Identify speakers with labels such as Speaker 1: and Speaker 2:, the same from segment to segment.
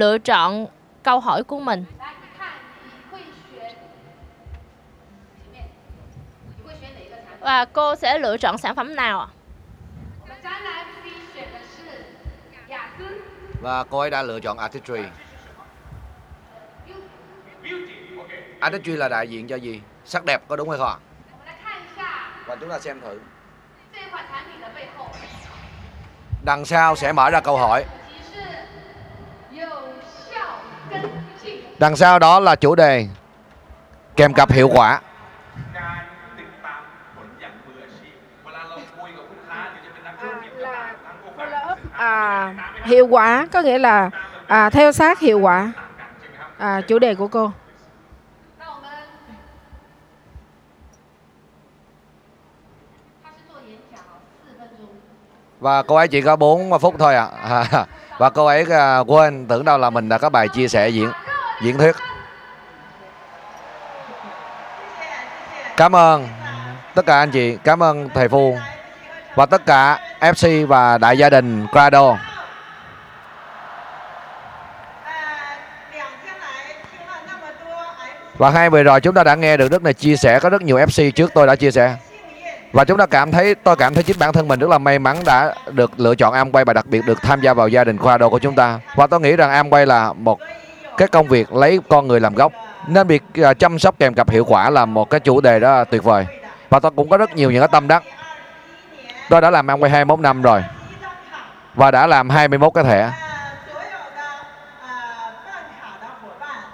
Speaker 1: lựa chọn câu hỏi của mình. Và cô sẽ lựa chọn sản phẩm nào ạ?
Speaker 2: Và cô ấy đã lựa chọn artistry. Artistry là đại diện cho gì? Sắc đẹp có đúng hay không? Và chúng ta xem thử. Đằng sau sẽ mở ra câu hỏi. Đằng sau đó là chủ đề kèm cặp hiệu quả.
Speaker 3: À, hiệu quả có nghĩa là à, theo sát hiệu quả à, chủ đề của cô.
Speaker 2: Và cô ấy chỉ có 4 phút thôi ạ. À. Và cô ấy à, quên tưởng đâu là mình đã có bài chia sẻ diễn diễn thuyết. Cảm ơn tất cả anh chị, cảm ơn thầy Phu và tất cả FC và đại gia đình Crado Và hai vừa rồi chúng ta đã nghe được rất là chia sẻ có rất nhiều FC trước tôi đã chia sẻ. Và chúng ta cảm thấy tôi cảm thấy chính bản thân mình rất là may mắn đã được lựa chọn Amway và đặc biệt được tham gia vào gia đình khoa đồ của chúng ta. Và tôi nghĩ rằng Amway là một các công việc lấy con người làm gốc. Nên việc à, chăm sóc kèm cặp hiệu quả là một cái chủ đề đó tuyệt vời. Và tôi cũng có rất nhiều những cái tâm đắc. Tôi đã làm ăn quay 21 năm rồi. Và đã làm 21 cái thẻ.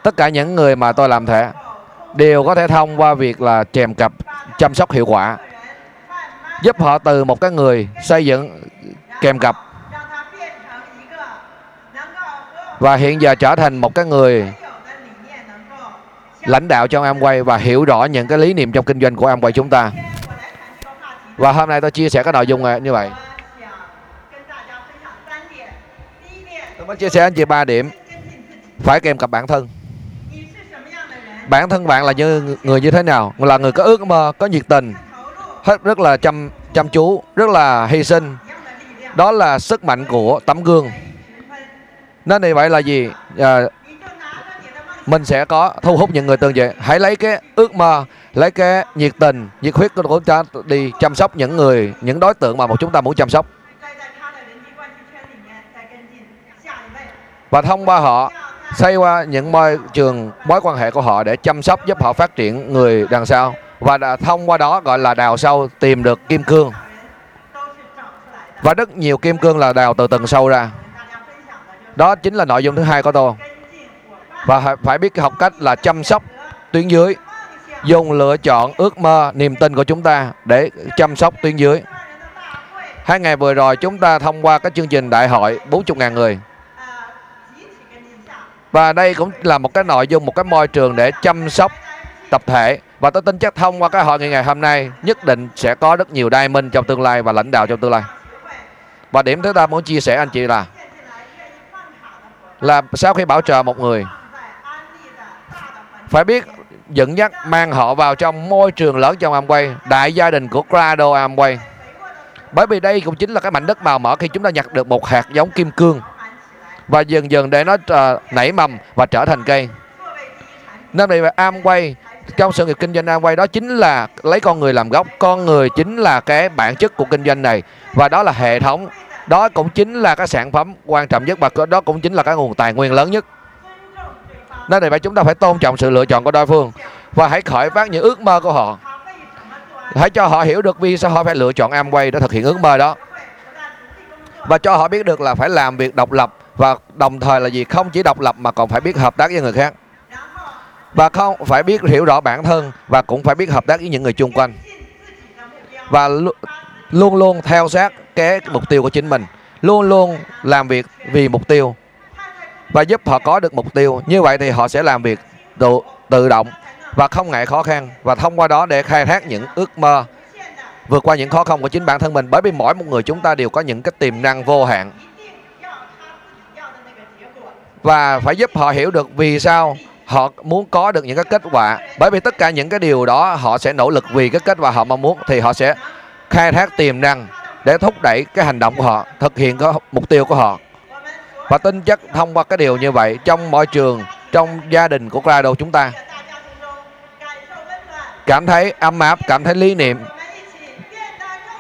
Speaker 2: Tất cả những người mà tôi làm thẻ đều có thể thông qua việc là kèm cặp, chăm sóc hiệu quả. Giúp họ từ một cái người xây dựng kèm cặp và hiện giờ trở thành một cái người lãnh đạo trong Amway và hiểu rõ những cái lý niệm trong kinh doanh của Amway chúng ta. Và hôm nay tôi chia sẻ cái nội dung này như vậy. Tôi muốn chia sẻ anh chị ba điểm. Phải kèm cặp bản thân. Bản thân bạn là như người như thế nào? Là người có ước mơ, có nhiệt tình, hết rất là chăm chăm chú, rất là hy sinh. Đó là sức mạnh của tấm gương. Nên như vậy là gì? À, mình sẽ có thu hút những người tương vậy. Hãy lấy cái ước mơ, lấy cái nhiệt tình, nhiệt huyết của chúng ta đi chăm sóc những người, những đối tượng mà một chúng ta muốn chăm sóc. Và thông qua họ xây qua những môi trường mối quan hệ của họ để chăm sóc giúp họ phát triển người đằng sau và đã thông qua đó gọi là đào sâu tìm được kim cương và rất nhiều kim cương là đào từ tầng sâu ra đó chính là nội dung thứ hai của tôi. Và phải biết học cách là chăm sóc tuyến dưới, dùng lựa chọn ước mơ, niềm tin của chúng ta để chăm sóc tuyến dưới. Hai ngày vừa rồi chúng ta thông qua cái chương trình đại hội 40.000 người. Và đây cũng là một cái nội dung, một cái môi trường để chăm sóc tập thể. Và tôi tin chắc thông qua cái hội nghị ngày hôm nay, nhất định sẽ có rất nhiều đai minh trong tương lai và lãnh đạo trong tương lai. Và điểm thứ ta muốn chia sẻ anh chị là là sau khi bảo trợ một người. Phải biết dẫn dắt mang họ vào trong môi trường lớn trong Amway đại gia đình của Grado Amway. Bởi vì đây cũng chính là cái mảnh đất màu mỡ khi chúng ta nhặt được một hạt giống kim cương và dần dần để nó uh, nảy mầm và trở thành cây. Nên vì Amway trong sự nghiệp kinh doanh Amway đó chính là lấy con người làm gốc con người chính là cái bản chất của kinh doanh này. Và đó là hệ thống đó cũng chính là cái sản phẩm quan trọng nhất và đó cũng chính là cái nguồn tài nguyên lớn nhất. Nên vì vậy chúng ta phải tôn trọng sự lựa chọn của đối phương và hãy khởi phát những ước mơ của họ. Hãy cho họ hiểu được vì sao họ phải lựa chọn Amway để thực hiện ước mơ đó. Và cho họ biết được là phải làm việc độc lập và đồng thời là gì? Không chỉ độc lập mà còn phải biết hợp tác với người khác. Và không phải biết hiểu rõ bản thân và cũng phải biết hợp tác với những người chung quanh. Và luôn luôn theo sát cái mục tiêu của chính mình luôn luôn làm việc vì mục tiêu. Và giúp họ có được mục tiêu. Như vậy thì họ sẽ làm việc tự, tự động và không ngại khó khăn. Và thông qua đó để khai thác những ước mơ vượt qua những khó khăn của chính bản thân mình. Bởi vì mỗi một người chúng ta đều có những cái tiềm năng vô hạn. Và phải giúp họ hiểu được vì sao họ muốn có được những cái kết quả. Bởi vì tất cả những cái điều đó họ sẽ nỗ lực vì cái kết quả họ mong muốn thì họ sẽ khai thác tiềm năng để thúc đẩy cái hành động của họ thực hiện cái mục tiêu của họ. Và tin chắc thông qua cái điều như vậy trong mọi trường trong gia đình của Clado chúng ta. Cảm thấy ấm áp cảm thấy lý niệm.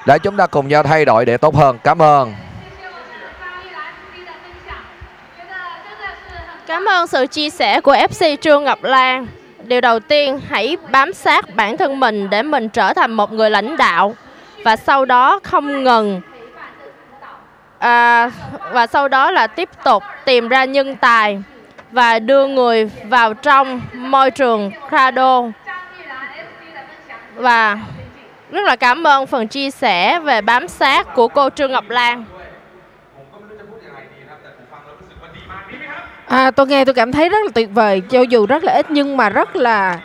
Speaker 2: Để chúng ta cùng nhau thay đổi để tốt hơn. Cảm ơn.
Speaker 1: Cảm ơn sự chia sẻ của FC Trương Ngọc Lan. Điều đầu tiên, hãy bám sát bản thân mình để mình trở thành một người lãnh đạo và sau đó không ngừng à, và sau đó là tiếp tục tìm ra nhân tài và đưa người vào trong môi trường Crado và rất là cảm ơn phần chia sẻ về bám sát của cô Trương Ngọc Lan.
Speaker 3: À, tôi nghe tôi cảm thấy rất là tuyệt vời, cho dù rất là ít nhưng mà rất là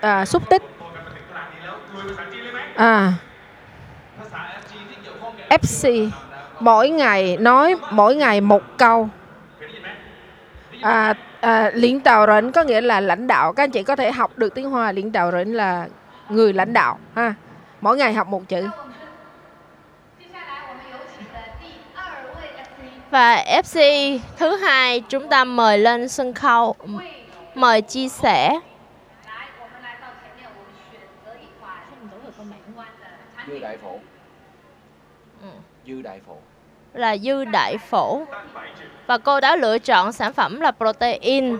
Speaker 3: à, xúc tích. À. FC mỗi ngày nói mỗi ngày một câu. À, à, lãnh đạo rỉnh có nghĩa là lãnh đạo. Các anh chị có thể học được tiếng hoa lãnh đạo rỉnh là người lãnh đạo ha. Mỗi ngày học một chữ.
Speaker 1: Và FC thứ hai chúng ta mời lên sân khấu mời chia sẻ.
Speaker 2: Như đại phổ dư đại phổ.
Speaker 1: Là dư đại phổ. Và cô đã lựa chọn sản phẩm là protein.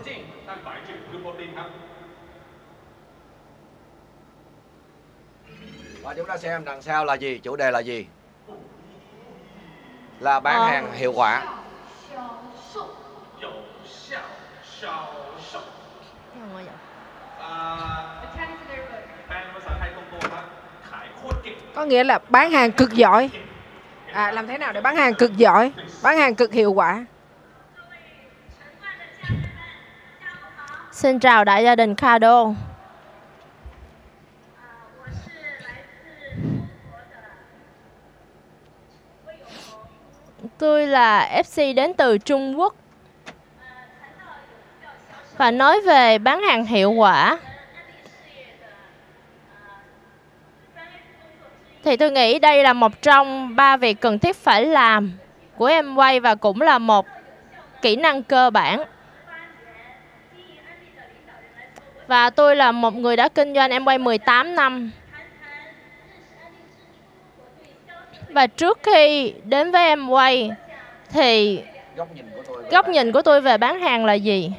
Speaker 2: Và chúng ta xem đằng sau là gì chủ đề là gì? Là bán
Speaker 1: à.
Speaker 2: hàng hiệu quả.
Speaker 3: Có nghĩa là bán hàng cực giỏi à, làm thế nào để bán hàng cực giỏi bán hàng cực hiệu quả
Speaker 1: Xin chào đại gia đình Kado. Tôi là FC đến từ Trung Quốc. Và nói về bán hàng hiệu quả thì tôi nghĩ đây là một trong ba việc cần thiết phải làm của em quay và cũng là một kỹ năng cơ bản và tôi là một người đã kinh doanh em quay 18 năm. Và trước khi đến với em quay thì
Speaker 2: góc nhìn của tôi
Speaker 1: về bán hàng là gì?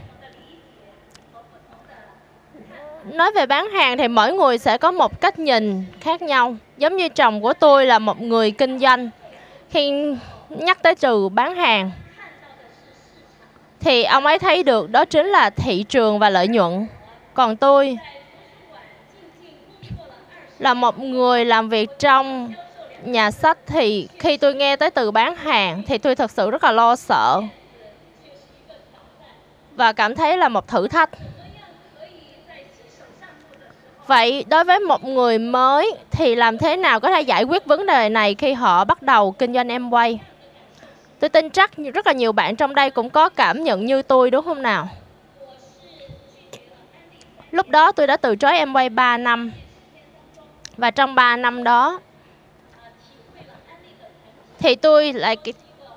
Speaker 1: Nói về bán hàng thì mỗi người sẽ có một cách nhìn khác nhau. Giống như chồng của tôi là một người kinh doanh. Khi nhắc tới từ bán hàng, thì ông ấy thấy được đó chính là thị trường và lợi nhuận. Còn tôi là một người làm việc trong nhà sách, thì khi tôi nghe tới từ bán hàng thì tôi thật sự rất là lo sợ và cảm thấy là một thử thách. Vậy đối với một người mới thì làm thế nào có thể giải quyết vấn đề này khi họ bắt đầu kinh doanh em quay? Tôi tin chắc rất là nhiều bạn trong đây cũng có cảm nhận như tôi, đúng không nào? Lúc đó tôi đã từ chối em quay 3 năm. Và trong 3 năm đó thì tôi lại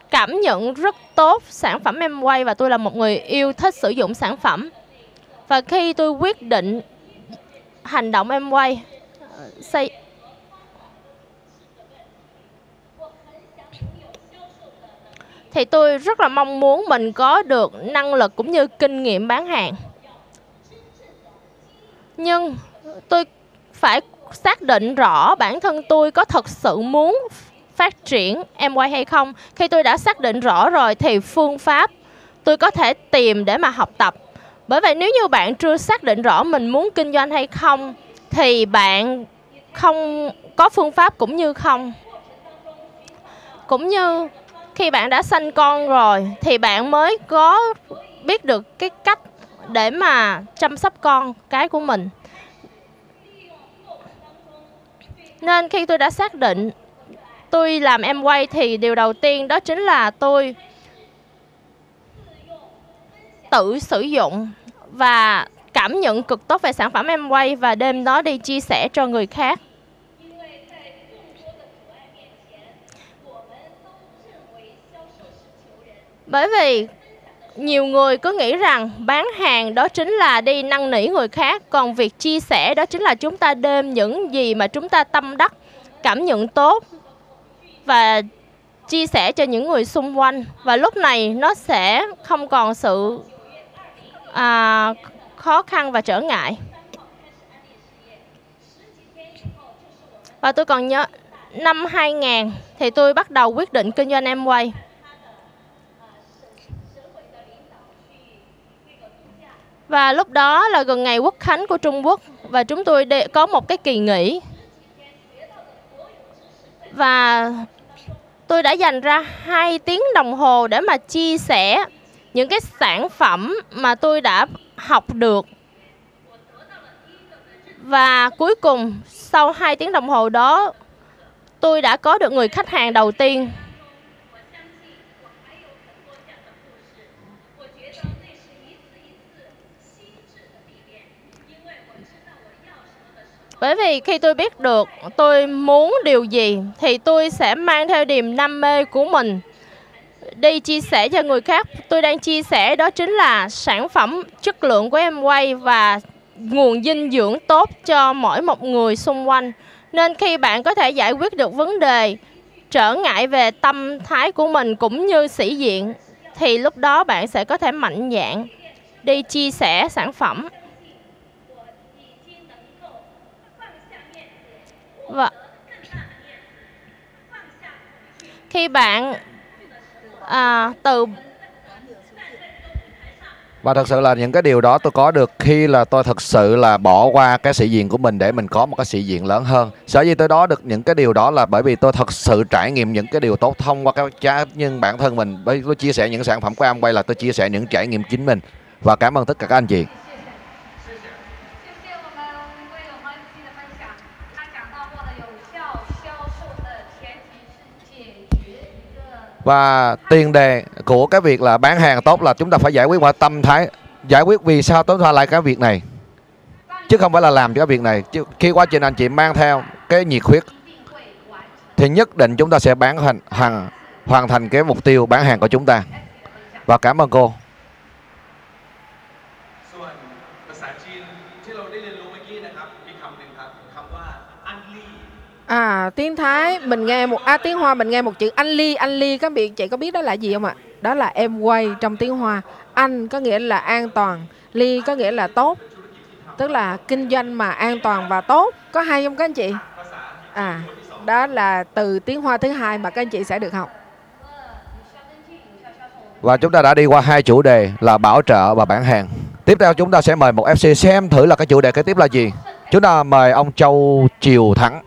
Speaker 1: cảm nhận rất tốt sản phẩm em quay và tôi là một người yêu thích sử dụng sản phẩm. Và khi tôi quyết định hành động em quay. Xây. Thì tôi rất là mong muốn mình có được năng lực cũng như kinh nghiệm bán hàng. Nhưng tôi phải xác định rõ bản thân tôi có thật sự muốn phát triển em quay hay không. Khi tôi đã xác định rõ rồi thì phương pháp tôi có thể tìm để mà học tập bởi vậy nếu như bạn chưa xác định rõ mình muốn kinh doanh hay không, thì bạn không có phương pháp cũng như không. Cũng như khi bạn đã sanh con rồi, thì bạn mới có biết được cái cách để mà chăm sóc con cái của mình. Nên khi tôi đã xác định tôi làm em quay thì điều đầu tiên đó chính là tôi tự sử dụng và cảm nhận cực tốt về sản phẩm em quay và đem nó đi chia sẻ cho người khác. Bởi vì nhiều người cứ nghĩ rằng bán hàng đó chính là đi năn nỉ người khác, còn việc chia sẻ đó chính là chúng ta đem những gì mà chúng ta tâm đắc, cảm nhận tốt và chia sẻ cho những người xung quanh. Và lúc này nó sẽ không còn sự à, khó khăn và trở ngại và tôi còn nhớ năm 2000 thì tôi bắt đầu quyết định kinh doanh Amway Và lúc đó là gần ngày quốc khánh của Trung Quốc và chúng tôi để có một cái kỳ nghỉ. Và tôi đã dành ra 2 tiếng đồng hồ để mà chia sẻ những cái sản phẩm mà tôi đã học được. Và cuối cùng, sau 2 tiếng đồng hồ đó, tôi đã có được người khách hàng đầu tiên Bởi vì khi tôi biết được tôi muốn điều gì, thì tôi sẽ mang theo niềm đam mê của mình đi chia sẻ cho người khác. Tôi đang chia sẻ đó chính là sản phẩm chất lượng của em quay và nguồn dinh dưỡng tốt cho mỗi một người xung quanh. Nên khi bạn có thể giải quyết được vấn đề, trở ngại về tâm thái của mình cũng như sĩ diện, thì lúc đó bạn sẽ có thể mạnh dạn đi chia sẻ sản phẩm Và khi bạn à, từ
Speaker 2: và thật sự là những cái điều đó tôi có được khi là tôi thật sự là bỏ qua cái sĩ diện của mình để mình có một cái sĩ diện lớn hơn. Sở dĩ tôi đó được những cái điều đó là bởi vì tôi thật sự trải nghiệm những cái điều tốt thông qua cái cá nhân bản thân mình. Bởi tôi chia sẻ những sản phẩm của Amway là tôi chia sẻ những trải nghiệm chính mình. Và cảm ơn tất cả các anh chị. Và tiền đề của cái việc là bán hàng tốt là chúng ta phải giải quyết qua tâm thái, giải quyết vì sao tối đa lại cái việc này. Chứ không phải là làm cho cái việc này. Chứ khi quá trình anh chị mang theo cái nhiệt huyết, thì nhất định chúng ta sẽ bán thành hoàn hoàn thành cái mục tiêu bán hàng của chúng ta. Và cảm ơn cô.
Speaker 3: À tiếng Thái mình nghe một à tiếng Hoa mình nghe một chữ anh ly anh ly các bạn chị có biết đó là gì không ạ? Đó là em quay trong tiếng Hoa. Anh có nghĩa là an toàn, ly có nghĩa là tốt. Tức là kinh doanh mà an toàn và tốt. Có hay không các anh chị? À đó là từ tiếng Hoa thứ hai mà các anh chị sẽ được học.
Speaker 2: và chúng ta đã đi qua hai chủ đề là bảo trợ và bán hàng tiếp theo chúng ta sẽ mời một FC xem thử là cái chủ đề kế tiếp là gì chúng ta mời ông Châu Triều Thắng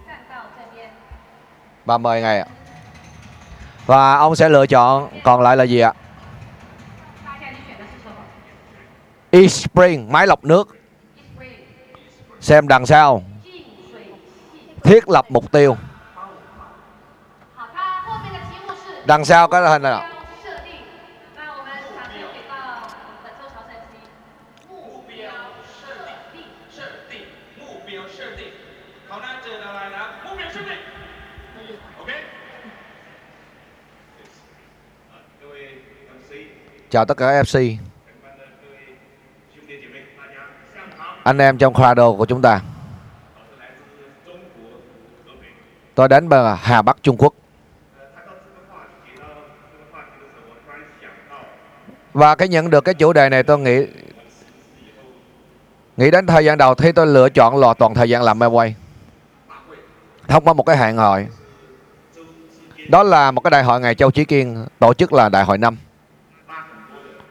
Speaker 2: 30 ngày ạ. Và ông sẽ lựa chọn còn lại là gì ạ? eSpring máy lọc nước. Xem đằng sau. Thiết lập mục tiêu. Đằng sau cái hình này ạ. chào tất cả FC anh em trong khoa đồ của chúng ta. Tôi đến bờ Hà Bắc Trung Quốc. Và cái nhận được cái chủ đề này tôi nghĩ nghĩ đến thời gian đầu thì tôi lựa chọn lò toàn thời gian làm Amway thông qua một cái hạng hội đó là một cái đại hội ngày Châu Chí Kiên tổ chức là đại hội năm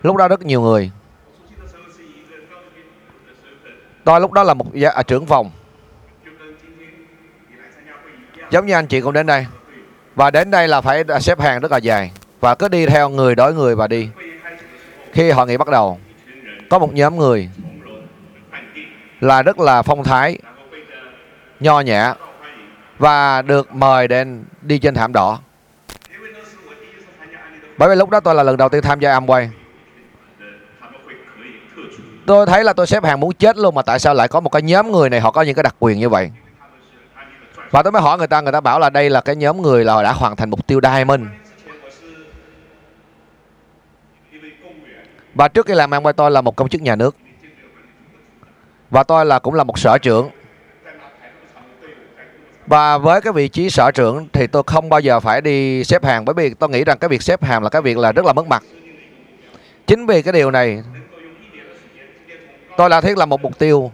Speaker 2: lúc đó rất nhiều người. Tôi lúc đó là một gia, à, trưởng phòng. Giống như anh chị cũng đến đây. Và đến đây là phải xếp hàng rất là dài. Và cứ đi theo người đối người và đi. Khi hội nghị bắt đầu có một nhóm người là rất là phong thái nho nhã và được mời đến đi trên thảm đỏ. Bởi vì lúc đó tôi là lần đầu tiên tham gia Amway tôi thấy là tôi xếp hàng muốn chết luôn mà tại sao lại có một cái nhóm người này, họ có những cái đặc quyền như vậy? Và tôi mới hỏi người ta người ta bảo là đây là cái nhóm người là họ đã hoàn thành mục tiêu diamond. Và trước khi làm ăn với tôi là một công chức nhà nước. Và tôi là cũng là một sở trưởng. Và với cái vị trí sở trưởng thì tôi không bao giờ phải đi xếp hàng bởi vì tôi nghĩ rằng cái việc xếp hàng là cái việc là rất là mất mặt. Chính vì cái điều này tôi đã thiết là một mục tiêu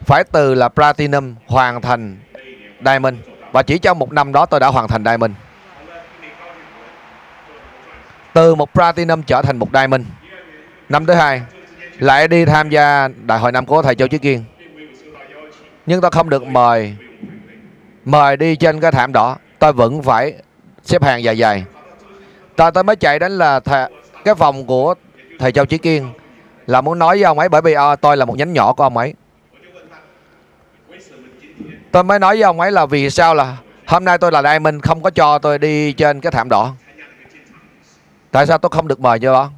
Speaker 2: phải từ là platinum hoàn thành diamond. Và chỉ trong một năm đó tôi đã hoàn thành diamond. Từ một platinum trở thành một diamond. Năm thứ hai lại đi tham gia đại hội năm của thầy Châu Chí Kiên. Nhưng tôi không được mời mời đi trên cái thảm đỏ. Tôi vẫn phải xếp hàng dài dài. Tôi tôi mới chạy đến là thầy, cái phòng của thầy Châu Chí Kiên là muốn nói với ông ấy bởi vì à, tôi là một nhánh nhỏ của ông ấy. Tôi mới nói với ông ấy là vì sao là hôm nay tôi là diamond không có cho tôi đi trên cái thảm đỏ. Tại sao tôi không được mời cho đó?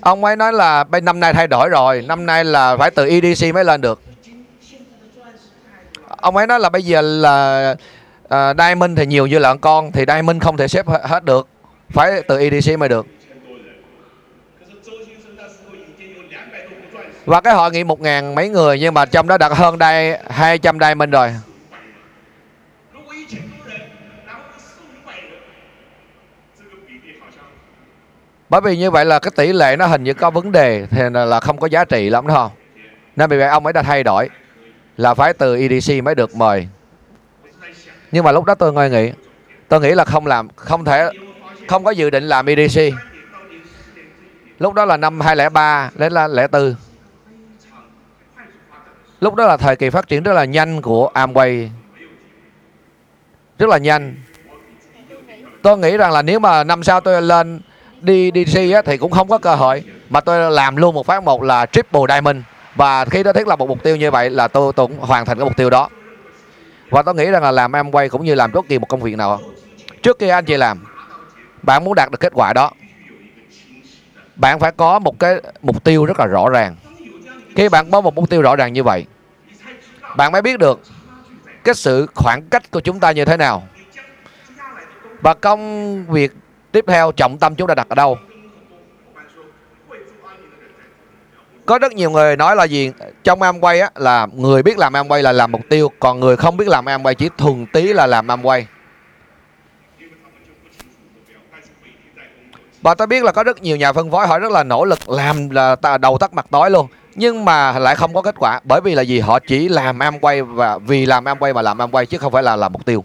Speaker 2: Ông ấy nói là bên năm nay thay đổi rồi năm nay là phải từ EDC mới lên được. Ông ấy nói là bây giờ là uh, diamond thì nhiều như lợn con thì diamond không thể xếp hết được. Phải từ EDC mới được. Và cái hội nghị một ngàn mấy người, nhưng mà trong đó đặt hơn đây 200 mình rồi. Bởi vì như vậy là cái tỷ lệ nó hình như có vấn đề, thì là không có giá trị lắm đúng không? Nên vì vậy ông ấy đã thay đổi, là phải từ EDC mới được mời. Nhưng mà lúc đó tôi ngồi nghĩ, tôi nghĩ là không làm, không thể, không có dự định làm EDC lúc đó là năm 2003 đến là 04 lúc đó là thời kỳ phát triển rất là nhanh của Amway. Rất là nhanh. Tôi nghĩ rằng là nếu mà năm sau tôi lên đi DC á, thì cũng không có cơ hội. Mà tôi làm luôn một phát một là triple diamond. Và khi đó thiết lập một mục tiêu như vậy là tôi, tôi cũng hoàn thành cái mục tiêu đó. Và tôi nghĩ rằng là làm Amway cũng như làm bất kỳ một công việc nào. Trước khi anh chị làm bạn muốn đạt được kết quả đó bạn phải có một cái mục tiêu rất là rõ ràng. Khi bạn có một mục tiêu rõ ràng như vậy bạn mới biết được cái sự khoảng cách của chúng ta như thế nào. Và công việc tiếp theo, trọng tâm chúng ta đặt ở đâu? Có rất nhiều người nói là gì? Trong Amway á, là người biết làm Amway là làm mục tiêu, còn người không biết làm Amway chỉ thuần tí là làm Amway. Và tôi biết là có rất nhiều nhà phân phối, họ rất là nỗ lực làm là đầu tắt mặt tối luôn nhưng mà lại không có kết quả, bởi vì là gì? Họ chỉ làm Amway và vì làm Amway mà làm Amway chứ không phải là làm mục tiêu.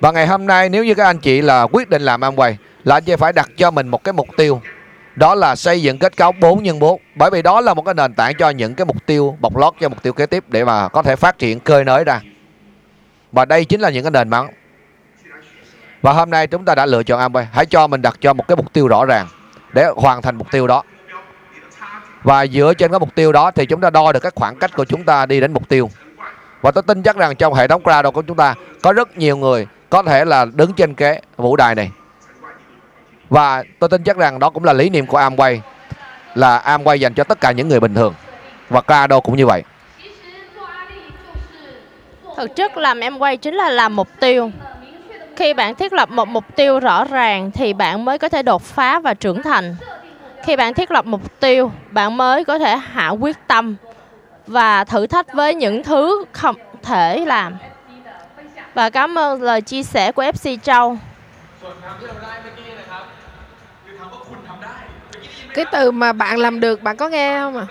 Speaker 2: Và ngày hôm nay nếu như các anh chị là quyết định làm Amway là anh chị phải đặt cho mình một cái mục tiêu. Đó là xây dựng kết cấu 4 x 4 bởi vì đó là một cái nền tảng cho những cái mục tiêu bọc lót cho mục tiêu kế tiếp để mà có thể phát triển cơi nới ra. Và đây chính là những cái nền móng. Và hôm nay chúng ta đã lựa chọn Amway. Hãy cho mình đặt cho một cái mục tiêu rõ ràng để hoàn thành mục tiêu đó và dựa trên cái mục tiêu đó thì chúng ta đo được các khoảng cách của chúng ta đi đến mục tiêu. Và tôi tin chắc rằng trong hệ thống crowd của chúng ta có rất nhiều người có thể là đứng trên cái vũ đài này. Và tôi tin chắc rằng đó cũng là lý niệm của Amway, là Amway dành cho tất cả những người bình thường. Và Clado cũng như vậy.
Speaker 1: Thực chất làm Amway chính là làm mục tiêu. Khi bạn thiết lập một mục tiêu rõ ràng thì bạn mới có thể đột phá và trưởng thành khi bạn thiết lập mục tiêu, bạn mới có thể hạ quyết tâm và thử thách với những thứ không thể làm. Và cảm ơn lời chia sẻ của FC Châu.
Speaker 3: Cái từ mà bạn làm được, bạn có nghe không à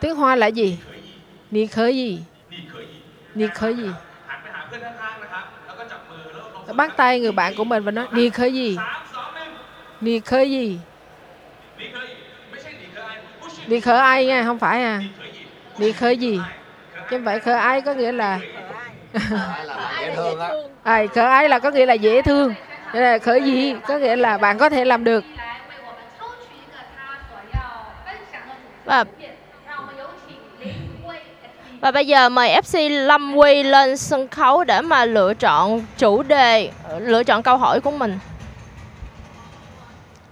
Speaker 3: tiếng hoa là gì? Ni khởi gì? Ni khởi gì? Bắt tay người bạn của mình và nói, ni khởi gì? Ni khởi gì? Ni khởi ai nha không phải à. Ni khởi gì? Chứ không phải khởi ai có nghĩa là à, khởi ái là có nghĩa là dễ thương. Nên là khởi gì có nghĩa là bạn có thể làm được.
Speaker 1: Và và bây giờ mời FC Lâm Quy lên sân khấu để mà lựa chọn chủ đề, lựa chọn câu hỏi của mình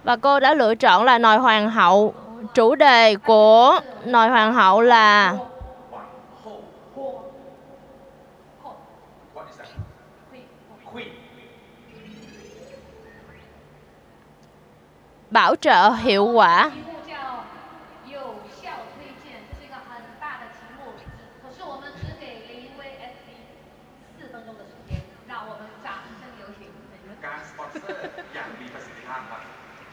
Speaker 1: và cô đã lựa chọn là nòi hoàng hậu. Chủ đề của nòi hoàng hậu là bảo trợ hiệu quả.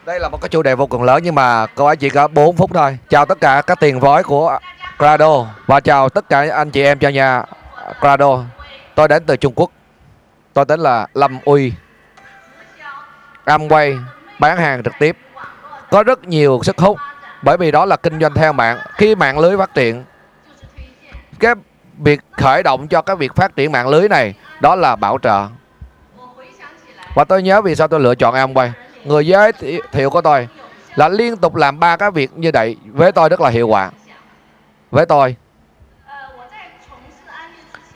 Speaker 2: Đây là một cái chủ đề vô cùng lớn, nhưng mà cô ấy chỉ có 4 phút thôi. Chào tất cả các tiền vói của Grado và chào tất cả anh chị em trong nhà Grado. Tôi đến từ Trung Quốc. Tôi tên là Lâm Uy. Amway bán hàng trực tiếp. Có rất nhiều sức hút, bởi vì đó là kinh doanh theo mạng. Khi mạng lưới phát triển, cái việc khởi động cho cái việc phát triển mạng lưới này, đó là bảo trợ. Và tôi nhớ vì sao tôi lựa chọn Amway người giới thiệu của tôi là liên tục làm ba cái việc như vậy với tôi rất là hiệu quả. Với tôi.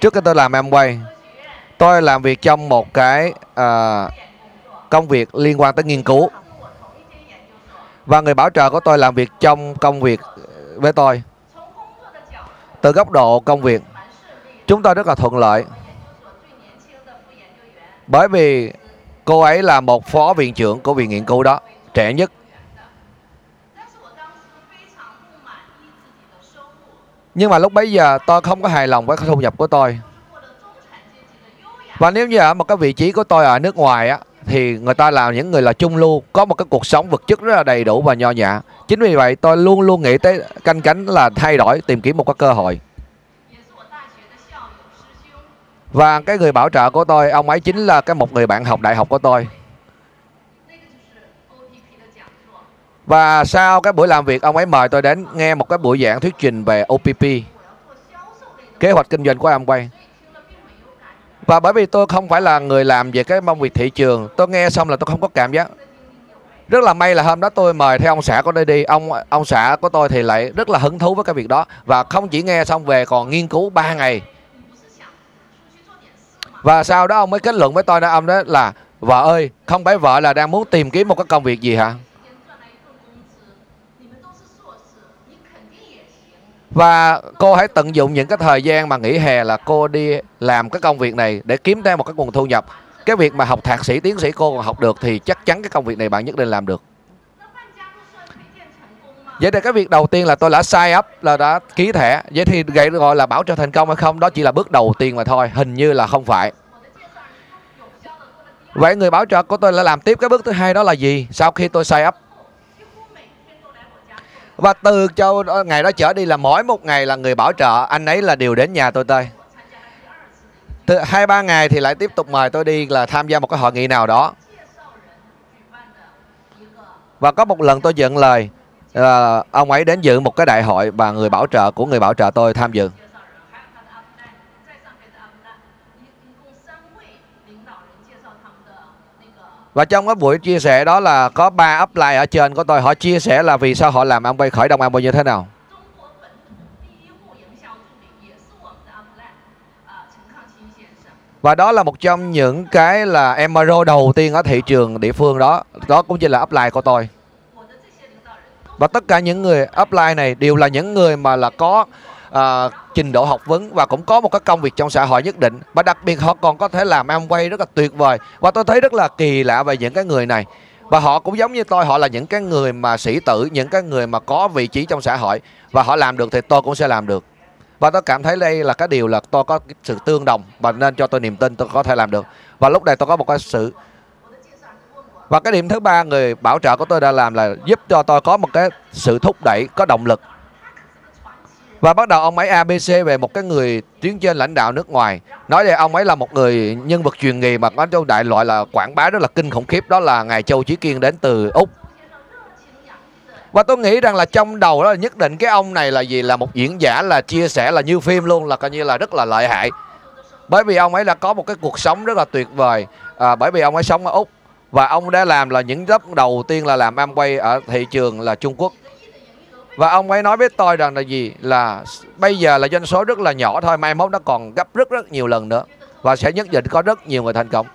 Speaker 2: Trước khi tôi làm em quay tôi làm việc trong một cái uh, công việc liên quan tới nghiên cứu. Và người bảo trợ của tôi làm việc trong công việc ờ, với tôi. Từ góc độ công việc chúng tôi rất là thuận lợi. Bởi vì Cô ấy là một phó viện trưởng của viện nghiên cứu đó, trẻ nhất. Nhưng mà lúc bấy giờ tôi không có hài lòng với thu nhập của tôi. Và nếu như ở một cái vị trí của tôi ở nước ngoài á, thì người ta là những người là trung lưu, có một cái cuộc sống vật chất rất là đầy đủ và nho nhã. Chính vì vậy tôi luôn luôn nghĩ tới canh cánh là thay đổi, tìm kiếm một cái cơ hội và cái người bảo trợ của tôi, ông ấy chính là cái một người bạn học đại học của tôi. Và sau cái buổi làm việc, ông ấy mời tôi đến nghe một cái buổi giảng thuyết trình về OPP kế hoạch kinh doanh của Amway và bởi vì tôi không phải là người làm về cái công việc thị trường, tôi nghe xong là tôi không có cảm giác. Rất là may là hôm đó tôi mời theo ông xã của tôi đi. Ông ông xã của tôi thì lại rất là hứng thú với cái việc đó. Và không chỉ nghe xong về, còn nghiên cứu 3 ngày và sau đó ông mới kết luận với tôi đó ông đó là, vợ ơi, không phải vợ là đang muốn tìm kiếm một cái công việc gì hả? Và cô hãy tận dụng những cái thời gian mà nghỉ hè là cô đi làm cái công việc này để kiếm thêm một cái nguồn thu nhập. Cái việc mà học thạc sĩ, tiến sĩ cô còn học được thì chắc chắn cái công việc này bạn nhất định làm được vậy thì cái việc đầu tiên là tôi đã sign up, là đã ký thẻ. Vậy thì vậy gọi là bảo trợ thành công hay không, đó chỉ là bước đầu tiên mà thôi, hình như là không phải. Vậy người bảo trợ của tôi đã làm tiếp cái bước thứ hai đó là gì? Sau khi tôi sign up. Và từ cho ngày đó trở đi là mỗi một ngày là người bảo trợ, anh ấy là đều đến nhà tôi
Speaker 4: tới.
Speaker 2: Từ hai, ba ngày thì lại tiếp tục mời tôi đi là tham gia một cái hội nghị nào đó. Và có một lần tôi dựng lời à, ông ấy đến dự một cái đại hội và người bảo trợ của người bảo trợ tôi tham dự Và trong cái buổi chia sẻ đó là có ba upline ở trên của tôi họ chia sẻ là vì sao họ làm ông bay khởi động Amway như thế nào. Và đó là một trong những cái là Emerald đầu tiên ở thị trường địa phương đó. Đó cũng chính là upline của tôi và tất cả những người apply này đều là những người mà là có à, trình độ học vấn và cũng có một cái công việc trong xã hội nhất định. Và đặc biệt họ còn có thể làm em quay rất là tuyệt vời. Và tôi thấy rất là kỳ lạ về những cái người này. Và họ cũng giống như tôi họ là những cái người mà sĩ tử những cái người mà có vị trí trong xã hội. Và họ làm được thì tôi cũng sẽ làm được. Và tôi cảm thấy đây là cái điều là tôi có sự tương đồng và nên cho tôi niềm tin tôi có thể làm được. Và lúc này tôi có một cái sự và cái điểm thứ ba người bảo trợ của tôi đã làm là giúp cho tôi có một cái sự thúc đẩy có động lực. Và bắt đầu ông ấy ABC về một cái người tuyến trên lãnh đạo nước ngoài. Nói về ông ấy là một người nhân vật truyền nghề mà có trong đại loại là quảng bá rất là kinh khủng khiếp đó là ngài Châu Chí Kiên đến từ Úc. Và tôi nghĩ rằng là trong đầu đó nhất định cái ông này là gì? Là một diễn giả là chia sẻ là như phim luôn là coi như là rất là lợi hại. Bởi vì ông ấy đã có một cái cuộc sống rất là tuyệt vời. À, bởi vì ông ấy sống ở úc và ông đã làm là những giấc đầu tiên là làm Amway ở thị trường là Trung Quốc. Và ông ấy nói với tôi rằng là gì? Là bây giờ là doanh số rất là nhỏ thôi mai mốt nó còn gấp rất rất nhiều lần nữa. Và sẽ nhất định có rất nhiều người thành công.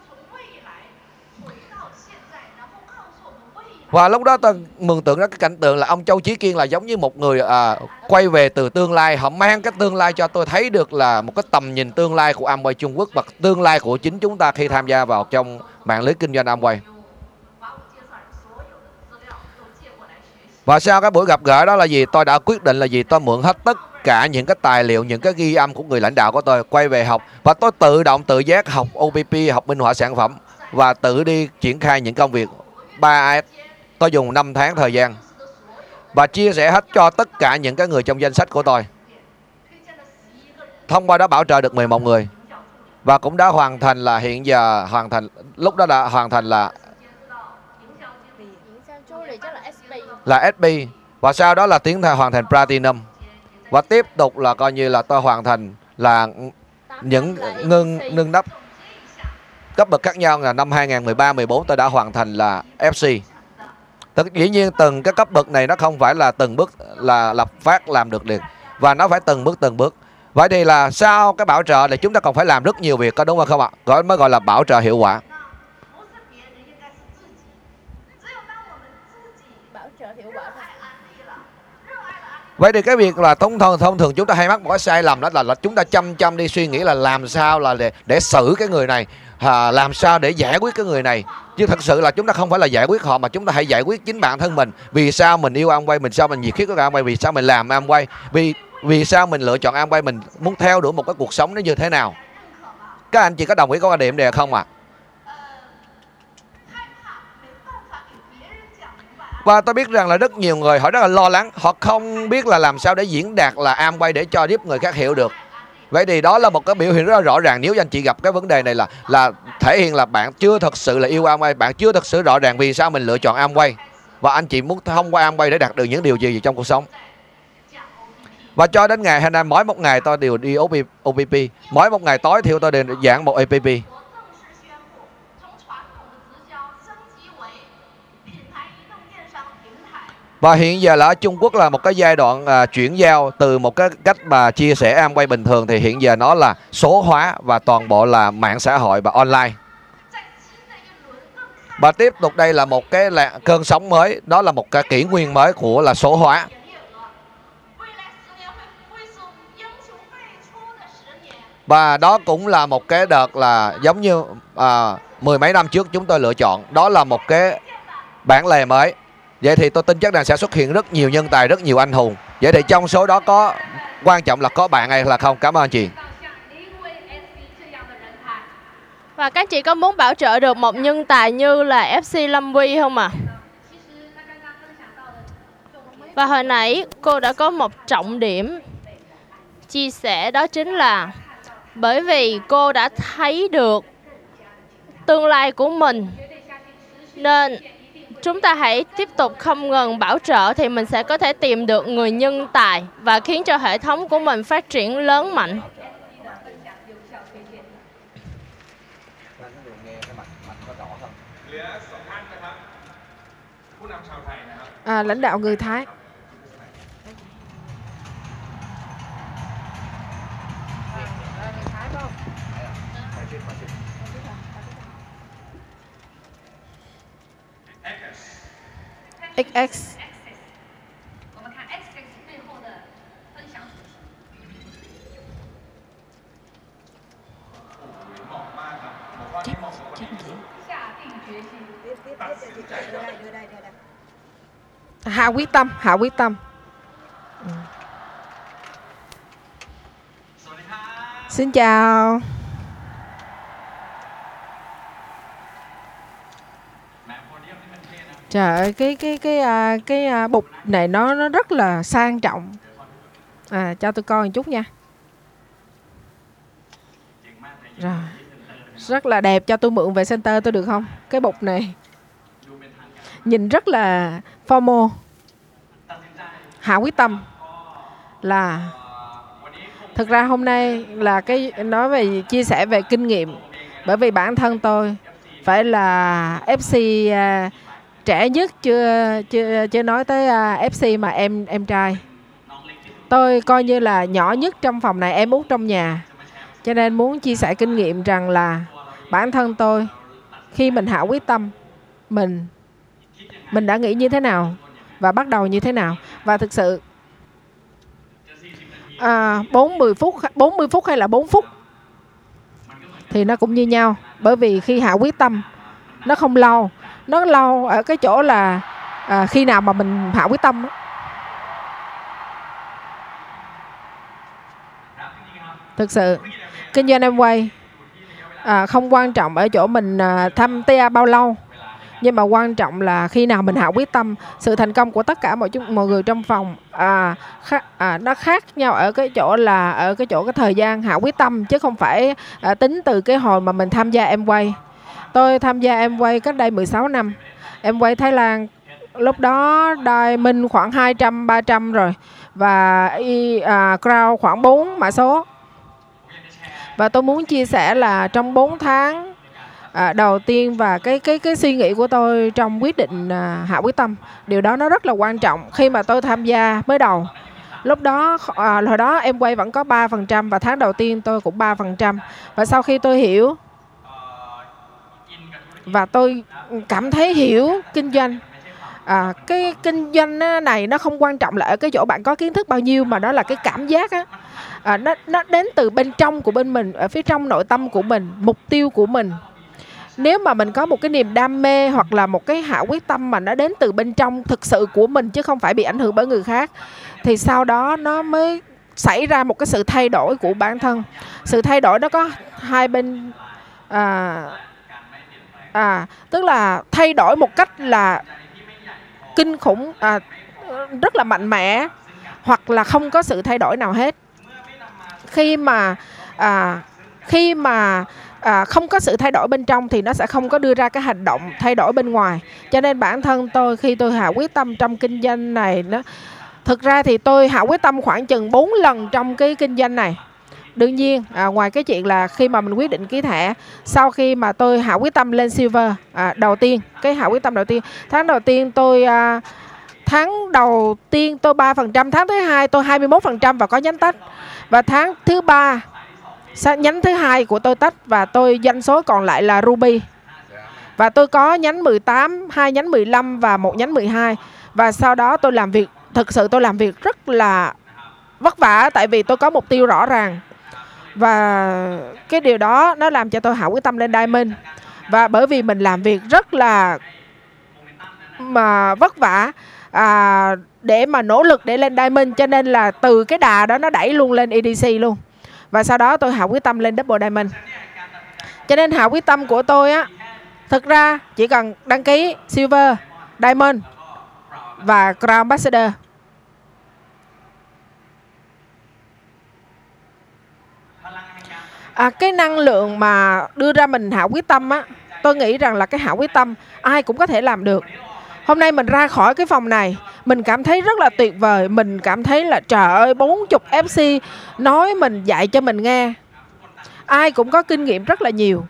Speaker 2: Và lúc đó tôi mường tượng ra cái cảnh tượng là ông Châu Chí Kiên là giống như một người à, quay về từ tương lai. Họ mang cái tương lai cho tôi thấy được là một cái tầm nhìn tương lai của Amway Trung Quốc và tương lai của chính chúng ta khi tham gia vào trong mạng lưới kinh doanh Amway. Và sau cái buổi gặp gỡ đó là gì? Tôi đã quyết định là gì? Tôi mượn hết tất cả những cái tài liệu, những cái ghi âm của người lãnh đạo của tôi quay về học và tôi tự động tự giác học OPP, học minh họa sản phẩm và tự đi triển khai những công việc 3 tôi dùng 5 tháng thời gian và chia sẻ hết cho tất cả những cái người trong danh sách của tôi. Thông qua đó bảo trợ được 11 người và cũng đã hoàn thành là hiện giờ, hoàn thành, lúc đó đã hoàn thành là là SP và sau đó là tiến thay hoàn thành Platinum. Và tiếp tục là coi như là tôi hoàn thành là những ngưng nâng đắp cấp bậc khác nhau là năm 2013 14 tôi đã hoàn thành là FC Tất dĩ nhiên từng cái cấp bậc này nó không phải là từng bước là lập phát làm được liền. Và nó phải từng bước từng bước vậy thì là sau cái bảo trợ thì chúng ta còn phải làm rất nhiều việc có đúng không ạ gọi mới gọi là bảo trợ hiệu quả Vậy thì cái việc là thông thường thông thường chúng ta hay mắc một cái sai lầm đó là, là chúng ta chăm chăm đi suy nghĩ là làm sao là để, để xử cái người này, à, làm sao để giải quyết cái người này. Chứ thật sự là chúng ta không phải là giải quyết họ mà chúng ta hãy giải quyết chính bản thân mình. Vì sao mình yêu ông quay, mình sao mình nhiệt huyết với ông quay, vì sao mình làm ông quay. Vì vì sao mình lựa chọn Amway mình muốn theo đuổi một cái cuộc sống nó như thế nào? Các anh chị có đồng ý có quan điểm này không ạ?
Speaker 4: À?
Speaker 2: và tôi biết rằng là rất nhiều người họ rất là lo lắng. Họ không biết là làm sao để diễn đạt là Amway để cho giúp người khác hiểu được. Vậy thì đó là một cái biểu hiện rất là rõ ràng. Nếu anh chị gặp cái vấn đề này là là thể hiện là bạn chưa thật sự là yêu Amway bạn chưa thật sự rõ ràng vì sao mình lựa chọn Amway và anh chị muốn thông qua Amway để đạt được những điều gì trong cuộc sống? và cho đến ngày hôm nay mỗi một ngày tôi đều đi OPP mỗi một ngày tối thiểu tôi đều giảng một APP Và hiện giờ là ở Trung Quốc là một cái giai đoạn à, chuyển giao từ một cái cách mà chia sẻ am quay bình thường thì hiện giờ nó là số hóa và toàn bộ là mạng xã hội và online. Và tiếp tục đây là một cái là cơn sóng mới, đó là một cái kỷ nguyên mới của là số hóa. và đó cũng là một cái đợt là giống như à, mười mấy năm trước chúng tôi lựa chọn đó là một cái bản lề mới vậy thì tôi tin chắc rằng sẽ xuất hiện rất nhiều nhân tài rất nhiều anh hùng vậy thì trong số đó có quan trọng là có bạn hay là không cảm ơn anh chị
Speaker 1: và các chị có muốn bảo trợ được một nhân tài như là FC Lâm Huy không ạ? À? Và hồi nãy cô đã có một trọng điểm chia sẻ đó chính là bởi vì cô đã thấy được tương lai của mình. Nên chúng ta hãy tiếp tục không ngừng bảo trợ thì mình sẽ có thể tìm được người nhân tài và khiến cho hệ thống của mình phát triển lớn mạnh.
Speaker 3: À, lãnh đạo người Thái. XX。
Speaker 4: 我们看 XX 背后的分享
Speaker 5: 属性。
Speaker 4: 下定决心。
Speaker 3: hạ quyết tâm, hạ quyết tâm
Speaker 5: ừ.
Speaker 3: xin chào Trời ơi, cái cái cái, à, cái, à, bục này nó nó rất là sang trọng. À, cho tôi coi một chút nha. Rồi. Rất là đẹp, cho tôi mượn về center tôi được không Cái bục này. Nhìn rất là formal. Hạ quyết tâm là thực ra hôm nay là cái nói về chia sẻ về kinh nghiệm bởi vì bản thân tôi phải là FC uh, à, trẻ nhất chưa chưa chưa nói tới à, uh, FC mà em em trai. Tôi coi như là nhỏ nhất trong phòng này em út trong nhà. Cho nên muốn chia sẻ kinh nghiệm rằng là bản thân tôi khi mình hạ quyết tâm mình mình đã nghĩ như thế nào và bắt đầu như thế nào. Và thực sự à, 40 phút 40 phút hay là 4 phút thì nó cũng như nhau. Bởi vì khi hạ quyết tâm nó không lâu nó lâu ở cái chỗ là à, khi nào mà mình hạ quyết tâm thực sự kinh doanh em quay à, không quan trọng ở chỗ mình à, thăm tia bao lâu nhưng mà quan trọng là khi nào mình hạ quyết tâm sự thành công của tất cả mọi chúng mọi người trong phòng à, khác, à nó khác nhau ở cái chỗ là ở cái chỗ cái thời gian hạ quyết tâm chứ không phải à, tính từ cái hồi mà mình tham gia em quay tôi tham gia em quay cách đây 16 năm. Em quay Thái Lan lúc đó Diamond khoảng 200 300 rồi và y, à, crowd khoảng 4 mã số. Và tôi muốn chia sẻ là trong 4 tháng à, đầu tiên và cái cái cái suy nghĩ của tôi trong quyết định à, hạ quyết tâm điều đó nó rất là quan trọng khi mà tôi tham gia mới đầu. Lúc đó à, hồi đó em quay vẫn có 3% và tháng đầu tiên tôi cũng 3% và sau khi tôi hiểu và tôi cảm thấy hiểu kinh doanh. À, cái kinh doanh này nó không quan trọng là ở cái chỗ bạn có kiến thức bao nhiêu mà đó là cái cảm giác á. À, nó nó đến từ bên trong của bên mình ở phía trong nội tâm của mình mục tiêu của mình. Nếu mà mình có một cái niềm đam mê hoặc là một cái hạ quyết tâm mà nó đến từ bên trong thực sự của mình chứ không phải bị ảnh hưởng bởi người khác thì sau đó nó mới xảy ra một cái sự thay đổi của bản thân. Sự thay đổi đó có hai bên à, à tức là thay đổi một cách là kinh khủng à, rất là mạnh mẽ hoặc là không có sự thay đổi nào hết. Khi mà à, khi mà à, không có sự thay đổi bên trong thì nó sẽ không có đưa ra cái hành động thay đổi bên ngoài. Cho nên bản thân tôi khi tôi hạ quyết tâm trong kinh doanh này nó thực ra thì tôi hạ quyết tâm khoảng chừng 4 lần trong cái kinh doanh này đương nhiên à, ngoài cái chuyện là khi mà mình quyết định ký thẻ sau khi mà tôi hạ quyết tâm lên silver à, đầu tiên cái hạ quyết tâm đầu tiên tháng đầu tiên tôi à, tháng đầu tiên tôi 3%, tháng thứ hai tôi 21% và có nhánh tách. Và tháng thứ ba nhánh thứ hai của tôi tách và tôi doanh số còn lại là Ruby. Và tôi có nhánh 18, hai nhánh 15 và một nhánh 12. Và sau đó tôi làm việc thực sự tôi làm việc rất là vất vả tại vì tôi có mục tiêu rõ ràng. Và cái điều đó nó làm cho tôi hạ quyết tâm lên Diamond. Và bởi vì mình làm việc rất là mà vất vả à, để mà nỗ lực để lên Diamond cho nên là từ cái đà đó nó đẩy luôn lên EDC luôn. Và sau đó tôi hạ quyết tâm lên Double Diamond. Cho nên hạ quyết tâm của tôi á thực ra chỉ cần đăng ký Silver Diamond và Crown Ambassador. À, cái năng lượng mà đưa ra mình hạ quyết tâm á tôi nghĩ rằng là cái hạ quyết tâm ai cũng có thể làm được. Hôm nay mình ra khỏi cái phòng này mình cảm thấy rất là tuyệt vời mình cảm thấy là trời ơi 40 FC nói mình dạy cho mình nghe. Ai cũng có kinh nghiệm rất là nhiều.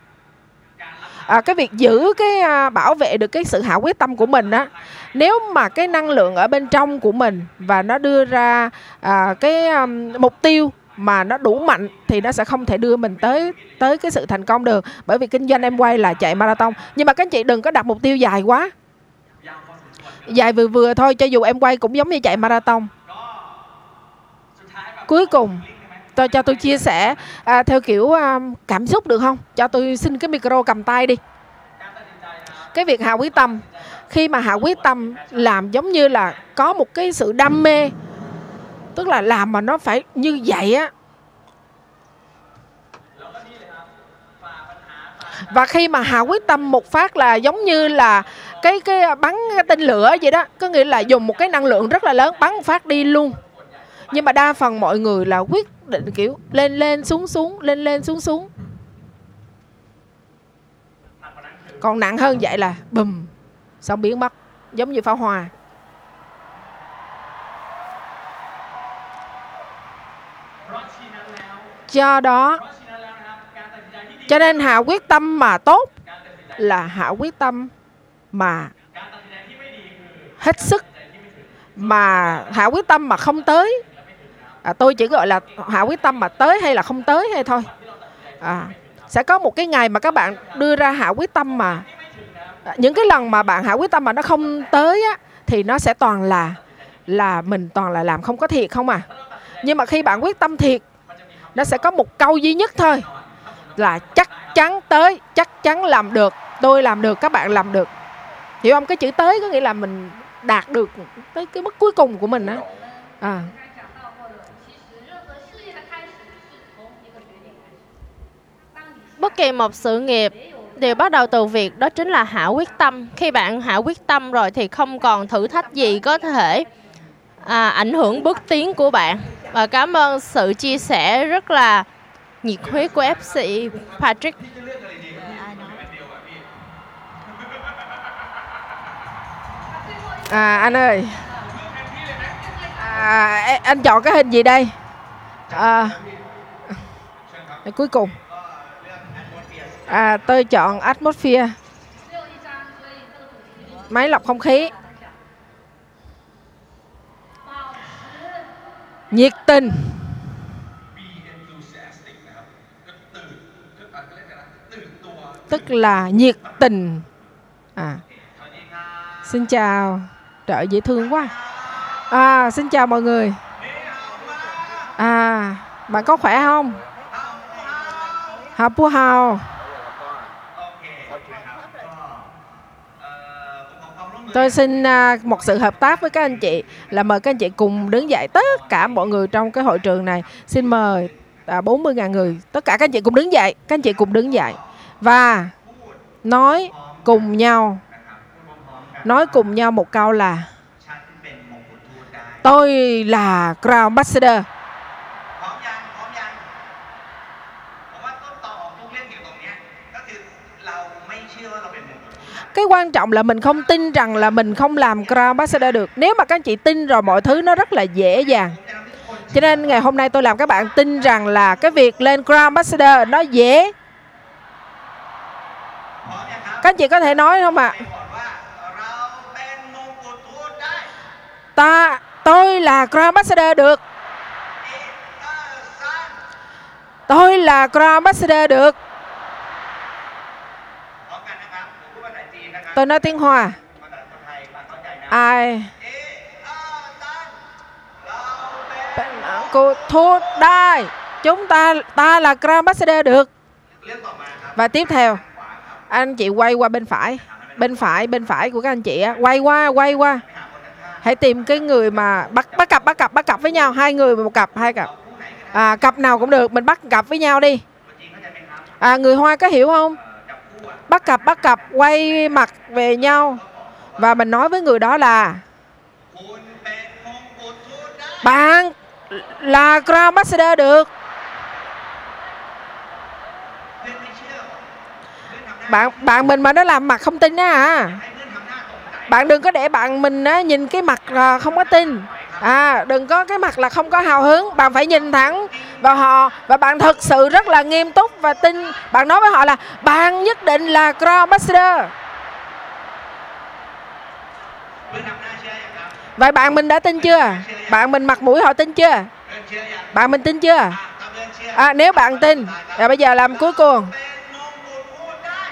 Speaker 3: À, cái việc giữ cái à, bảo vệ được cái sự hạ quyết tâm của mình á nếu mà cái năng lượng ở bên trong của mình và nó đưa ra à, cái um, mục tiêu mà nó đủ mạnh thì nó sẽ không thể đưa mình tới tới cái sự thành công được. Bởi vì kinh doanh em quay là chạy marathon. Nhưng mà các anh chị đừng có đặt mục tiêu dài quá. Dài vừa vừa thôi cho dù em quay cũng giống như chạy marathon. Cuối cùng tôi cho tôi chia sẻ à, theo kiểu à, cảm xúc được không? Cho tôi xin cái micro cầm tay đi. Cái việc hạ quyết tâm. Khi mà hạ quyết tâm làm giống như là có một cái sự đam mê tức là làm mà nó phải như vậy á. Và khi mà hạ quyết tâm một phát là giống như là cái cái à, bắn cái tên lửa vậy đó, có nghĩa là dùng một cái năng lượng rất là lớn, bắn một phát đi luôn. Nhưng mà đa phần mọi người là quyết định kiểu lên lên, xuống xuống, lên lên, xuống xuống. Còn nặng hơn vậy là bùm xong biến mất, giống như pháo hoa. Do đó. Cho nên hạ quyết tâm mà tốt là hạ quyết tâm mà hết sức mà hạ quyết tâm mà không tới. À, tôi chỉ gọi là hạ quyết tâm mà tới hay là không tới hay thôi. À, sẽ có một cái ngày mà các bạn đưa ra hạ quyết tâm mà à, những cái lần mà bạn hạ quyết tâm mà nó không tới á thì nó sẽ toàn là là mình toàn là làm không có thiệt không à? Nhưng mà khi bạn quyết tâm thiệt nó sẽ có một câu duy nhất thôi. Là chắc chắn tới chắc chắn làm được tôi làm được các bạn làm được. Hiểu không? Cái chữ tới có nghĩa là mình đạt được tới cái mức cuối cùng của mình á. À.
Speaker 1: bất kỳ một sự nghiệp đều bắt đầu từ việc đó chính là hạ quyết tâm. Khi bạn hạ quyết tâm rồi thì không còn thử thách gì có thể à, ảnh hưởng bước tiến của bạn và cảm ơn sự chia sẻ rất là nhiệt huyết của FC Patrick.
Speaker 3: À anh ơi. À, anh chọn cái hình gì đây? À, cuối cùng. À tôi chọn atmosphere. Máy lọc không khí. Nhiệt tình, tức là nhiệt tình. À xin chào trời dễ thương quá. À xin chào mọi người. À bạn có khỏe không? Hào Pu Hào. Tôi xin à, một sự hợp tác với các anh chị là mời các anh chị cùng đứng dậy tất cả mọi người trong cái hội trường này. Xin mời à, 40.000 người, tất cả các anh chị cùng đứng dậy, các anh chị cùng đứng dậy và nói cùng nhau nói cùng nhau một câu là tôi là Crown Ambassador cái quan trọng là mình không tin rằng là mình không làm crowd ambassador được. Nếu mà các anh chị tin rồi, mọi thứ nó rất là dễ dàng. Cho nên ngày hôm nay tôi làm các bạn tin rằng là cái việc lên crowd ambassador nó dễ. Các anh chị có thể nói không ạ?
Speaker 5: À?
Speaker 3: ta, tôi là crowd ambassador được. Tôi là crowd ambassador được. Tôi nói tiếng Hoa. Ai? Cô thu đai. Chúng ta ta là Grand Ambassador được. Và tiếp theo, anh chị quay qua bên phải, bên phải, bên phải của các anh chị á, quay qua, quay qua. Hãy tìm cái người mà bắt bắt cặp bắt cặp bắt cặp với nhau, hai người một cặp, hai cặp. À, cặp nào cũng được, mình bắt cặp với nhau đi. À, người Hoa có hiểu không? bắt cặp bắt cặp quay mặt về nhau. Và mình nói với người đó là bạn là Grand Ambassador được. Bạn bạn mình mà nó làm mặt không tin á à bạn đừng có để bạn mình á, nhìn cái mặt là không có tin à đừng có cái mặt là không có hào hứng. Bạn phải nhìn thẳng vào họ và bạn thực sự rất là nghiêm túc và tin. Bạn nói với họ là bạn nhất định là crown ambassador. Vậy bạn mình đã tin chưa? Bạn mình mặt mũi họ tin chưa? Bạn mình tin chưa? À, nếu bạn tin và bây giờ làm cuối cùng.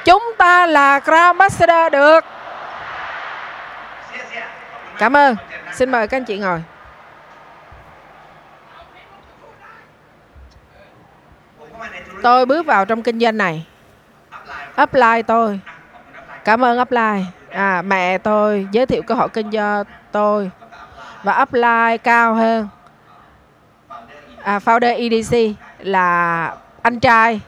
Speaker 3: Chúng ta là crown ambassador được. Cảm ơn. Xin mời các anh chị ngồi. tôi bước vào trong kinh doanh này upline tôi cảm ơn upline à, mẹ tôi giới thiệu cơ hội kinh doanh tôi và upline cao hơn à, founder EDC là anh trai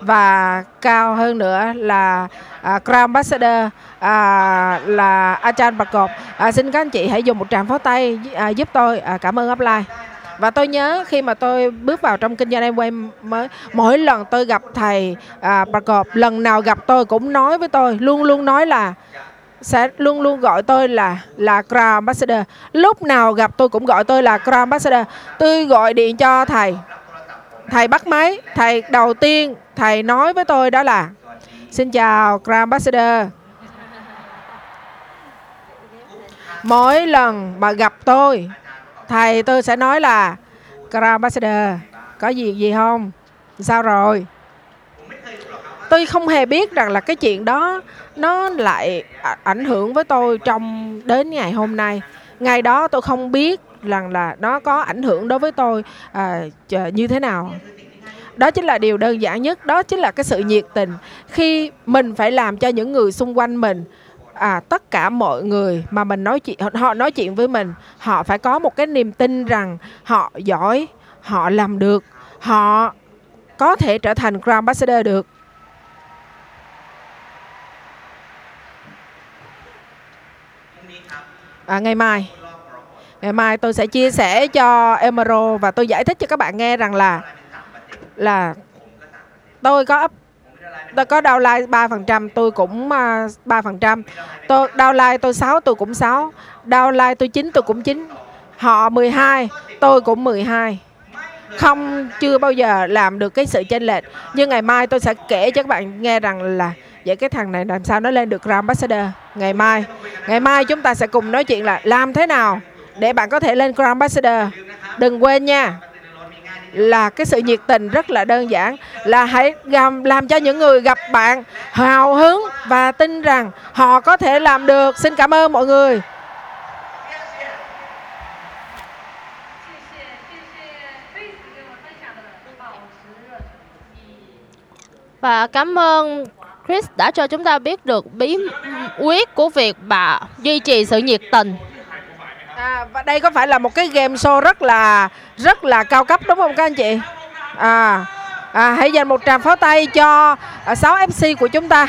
Speaker 3: và cao hơn nữa là à, Crown Ambassador à, là Achan Bạc Cột. À, xin các anh chị hãy dùng một tràng pháo tay à, giúp tôi. À, cảm ơn Upline và tôi nhớ khi mà tôi bước vào trong kinh doanh Amway mới mỗi lần tôi gặp thầy à, Bạc lần nào gặp tôi cũng nói với tôi luôn luôn nói là sẽ luôn luôn gọi tôi là là Crown Ambassador. Lúc nào gặp tôi cũng gọi tôi là Crown Ambassador. Tôi gọi điện cho thầy. Thầy bắt máy. Thầy đầu tiên thầy nói với tôi đó là xin chào Crown Ambassador. Mỗi lần mà gặp tôi thầy tôi sẽ nói là Grand Ambassador có gì gì không? Sao rồi? Tôi không hề biết rằng là cái chuyện đó nó lại à, ảnh hưởng với tôi trong đến ngày hôm nay. Ngày đó tôi không biết rằng là nó có ảnh hưởng đối với tôi à, như thế nào. Đó chính là điều đơn giản nhất đó chính là cái sự nhiệt tình khi mình phải làm cho những người xung quanh mình à tất cả mọi người mà mình nói chuyện họ nói chuyện với mình họ phải có một cái niềm tin rằng họ giỏi họ làm được họ có thể trở thành Grand Ambassador được. À, ngày mai. Ngày mai tôi sẽ chia sẻ cho Emerald và tôi giải thích cho các bạn nghe rằng là là tôi có tôi có downline 3% tôi cũng à, uh, 3% tôi downline tôi 6 tôi cũng 6 downline tôi 9 tôi cũng 9 họ 12 tôi cũng 12 không chưa bao giờ làm được cái sự chênh lệch. Nhưng ngày mai tôi sẽ kể cho các bạn nghe rằng là vậy cái thằng này làm sao nó lên được Grand Ambassador? Ngày mai ngày mai chúng ta sẽ cùng nói chuyện là làm thế nào để bạn có thể lên Grand Ambassador. Đừng quên nha là cái sự nhiệt tình rất là đơn giản là hãy làm, làm cho những người gặp bạn hào hứng và tin rằng họ có thể làm được. Xin cảm ơn mọi người.
Speaker 1: Và cảm ơn Chris đã cho chúng ta biết được bí quyết của việc bà duy trì sự nhiệt tình.
Speaker 3: À, và đây có phải là một cái game show rất là rất là cao cấp đúng không các anh chị? À, à hãy dành một tràng pháo tay cho à, 6 FC của chúng ta.